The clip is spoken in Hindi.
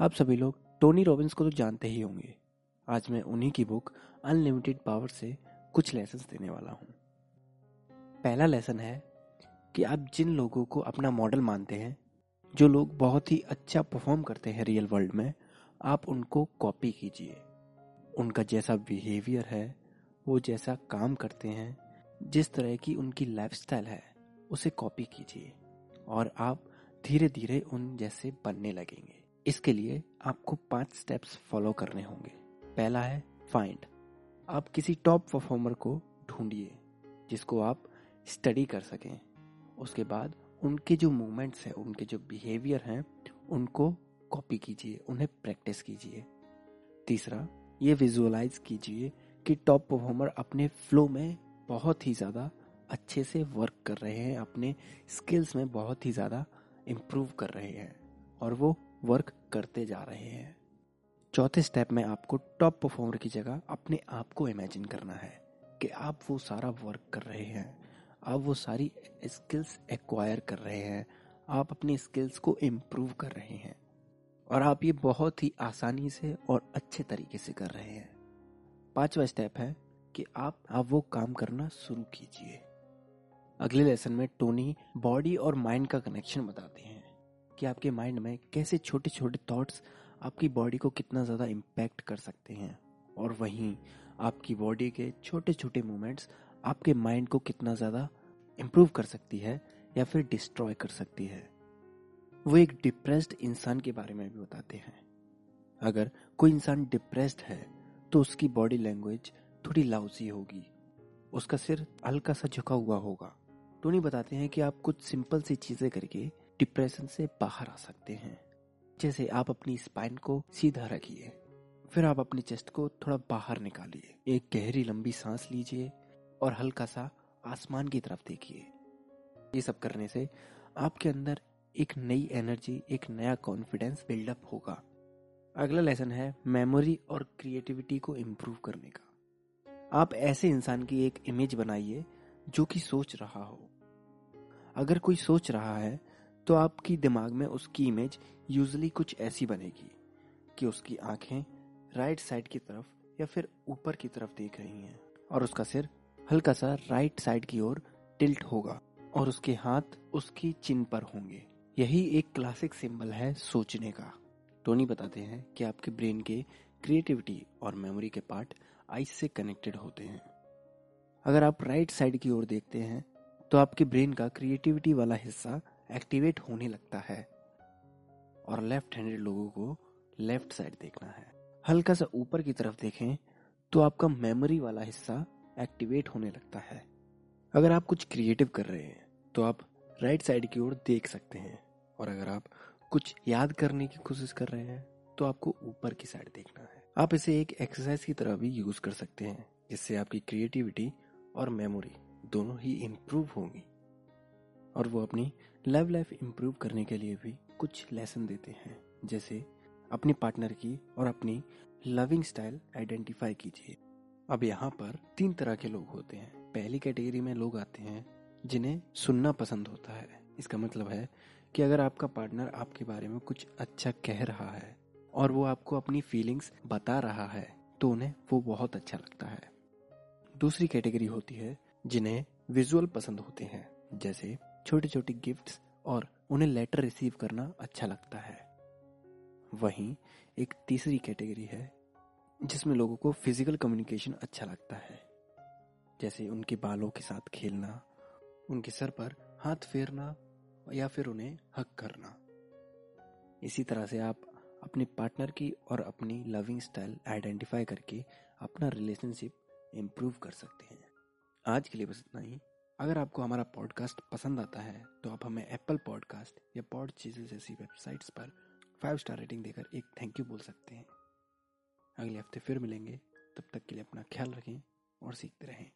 आप सभी लोग टोनी रॉबिन्स को तो जानते ही होंगे। आज मैं उन्हीं की बुक अनलिमिटेड पावर से कुछ लेसन देने वाला हूँ। पहला लेसन है कि आप जिन लोगों को अपना मॉडल मानते हैं, जो लोग बहुत ही अच्छा परफॉर्म करते हैं रियल वर्ल्ड में, आप उनको कॉपी कीजिए। उनका जैसा बिहेवियर है, वो जैसा काम करते हैं, जिस तरह की उनकी लाइफस्टाइल है, उसे कॉपी कीजिए और आप धीरे धीरे उन जैसे बनने लगेंगे। इसके लिए आपको पाँच स्टेप्स फॉलो करने होंगे। पहला है फाइंड आप किसी टॉप परफॉर्मर को ढूंढिए, जिसको आप स्टडी कर सकें। उसके बाद उनके जो मूवमेंट्स हैं, उनके जो बिहेवियर हैं, उनको कॉपी कीजिए, उन्हें प्रैक्टिस कीजिए। तीसरा, ये विजुअलाइज कीजिए कि टॉप परफॉर्मर अपने फ्लो में बहुत ही ज़्यादा अच्छे से वर्क कर रहे हैं, अपने स्किल्स में बहुत ही ज़्यादा इम्प्रूव कर रहे हैं, और वो वर्क करते जा रहे हैं। चौथे स्टेप में आपको टॉप परफॉर्मर की जगह अपने आप को इमेजिन करना है कि आप वो सारा वर्क कर रहे हैं। आप वो सारी स्किल्स एक्वायर कर रहे हैं। आप अपनी स्किल्स को इम्प्रूव कर रहे हैं। और आप ये बहुत ही आसानी से और अच्छे तरीके से कर रहे हैं। पांचवा स्टेप है कि आप आप वो काम करना शुरू कीजिए। अगले लेसन में टोनी बॉडी और माइंड का कनेक्शन बताते हैं। कि आपके माइंड में कैसे छोटे छोटे थॉट्स आपकी बॉडी को कितना ज़्यादा इम्पैक्ट कर सकते हैं। और वहीं आपकी बॉडी के छोटे छोटे मूवमेंट्स आपके माइंड को कितना ज़्यादा इम्प्रूव कर सकती है या फिर डिस्ट्रॉय कर सकती है। वो एक डिप्रेस्ड इंसान के बारे में भी बताते हैं। अगर कोई इंसान डिप्रेस्ड है तो उसकी बॉडी लैंग्वेज थोड़ी लाउसी होगी। उसका सिर हल्का सा झुका हुआ होगा। टोनी बताते हैं कि आप कुछ सिंपल सी चीज़ें करके डिप्रेशन से बाहर आ सकते हैं। जैसे आप अपनी स्पाइन को सीधा रखिए, फिर आप अपने चेस्ट को थोड़ा बाहर निकालिए। एक गहरी लंबी सांस लीजिए और हल्का सा आसमान की तरफ़ देखिए। ये सब करने से आपके अंदर एक नई एनर्जी, एक नया कॉन्फिडेंस बिल्डअप होगा। अगला लेसन है मेमोरी और क्रिएटिविटी को इम्प्रूव करने का। आप ऐसे इंसान की एक इमेज बनाइए जो कि सोच रहा हो। अगर कोई सोच रहा है तो आपकी दिमाग में उसकी इमेज यूजली कुछ ऐसी बनेगी कि उसकी आँखें राइट साइड की तरफ़ या फिर ऊपर की तरफ़ देख रही हैं और उसका सिर हल्का सा राइट साइड की ओर टिल्ट होगा और उसके हाथ उसकी चिन पर होंगे। यही एक क्लासिक सिंबल है सोचने का। टोनी बताते हैं कि आपके ब्रेन के क्रिएटिविटी और मेमोरी के पार्ट आइस से कनेक्टेड होते हैं। अगर आप राइट साइड की ओर देखते हैं तो आपके ब्रेन का क्रिएटिविटी वाला हिस्सा एक्टिवेट होने लगता है। और लेफ़्ट हैंडेड लोगों को लेफ़्ट साइड देखना है। हल्का सा ऊपर की तरफ़ देखें तो आपका मेमोरी वाला हिस्सा एक्टिवेट होने लगता है। अगर आप कुछ क्रिएटिव कर रहे हैं तो आप राइट साइड की ओर देख सकते हैं। और अगर आप कुछ याद करने की कोशिश कर रहे हैं तो आपको ऊपर की साइड देखना है। आप इसे एक एक्सरसाइज की तरह भी यूज़ कर सकते हैं, जिससे आपकी क्रिएटिविटी और मेमोरी दोनों ही इम्प्रूव होंगी। और वो अपनी लव लाइफ इम्प्रूव करने के लिए भी कुछ लेसन देते हैं। जैसे, अपने पार्टनर की और अपनी लविंग स्टाइल आइडेंटिफाई कीजिए। अब यहाँ पर तीन तरह के लोग होते हैं। पहली कैटेगरी में लोग आते हैं जिन्हें सुनना पसंद होता है। इसका मतलब है कि अगर आपका पार्टनर आपके बारे में कुछ अच्छा कह रहा है और वो आपको अपनी फीलिंग्स बता रहा है तो उन्हें वो बहुत अच्छा लगता है। दूसरी कैटेगरी होती है जिन्हें विजुअल पसंद होते हैं। जैसे छोटे छोटे गिफ्ट्स और उन्हें लेटर रिसीव करना अच्छा लगता है। वहीं एक तीसरी कैटेगरी है, जिसमें लोगों को फ़िज़िकल कम्युनिकेशन अच्छा लगता है। जैसे उनके बालों के साथ खेलना, उनके सर पर हाथ फेरना या फिर उन्हें हक करना। इसी तरह से आप अपने पार्टनर की और अपनी लविंग स्टाइल आइडेंटिफाई करके अपना रिलेशनशिप इम्प्रूव कर सकते हैं। आज के लिए बस इतना ही। अगर आपको हमारा पॉडकास्ट पसंद आता है तो आप हमें एप्पल पॉडकास्ट या पॉड चीज़ें जैसी वेबसाइट्स पर फाइव स्टार रेटिंग देकर एक थैंक यू बोल सकते हैं। अगले हफ़्ते फिर मिलेंगे, तब तक के लिए अपना ख्याल रखें और सीखते रहें।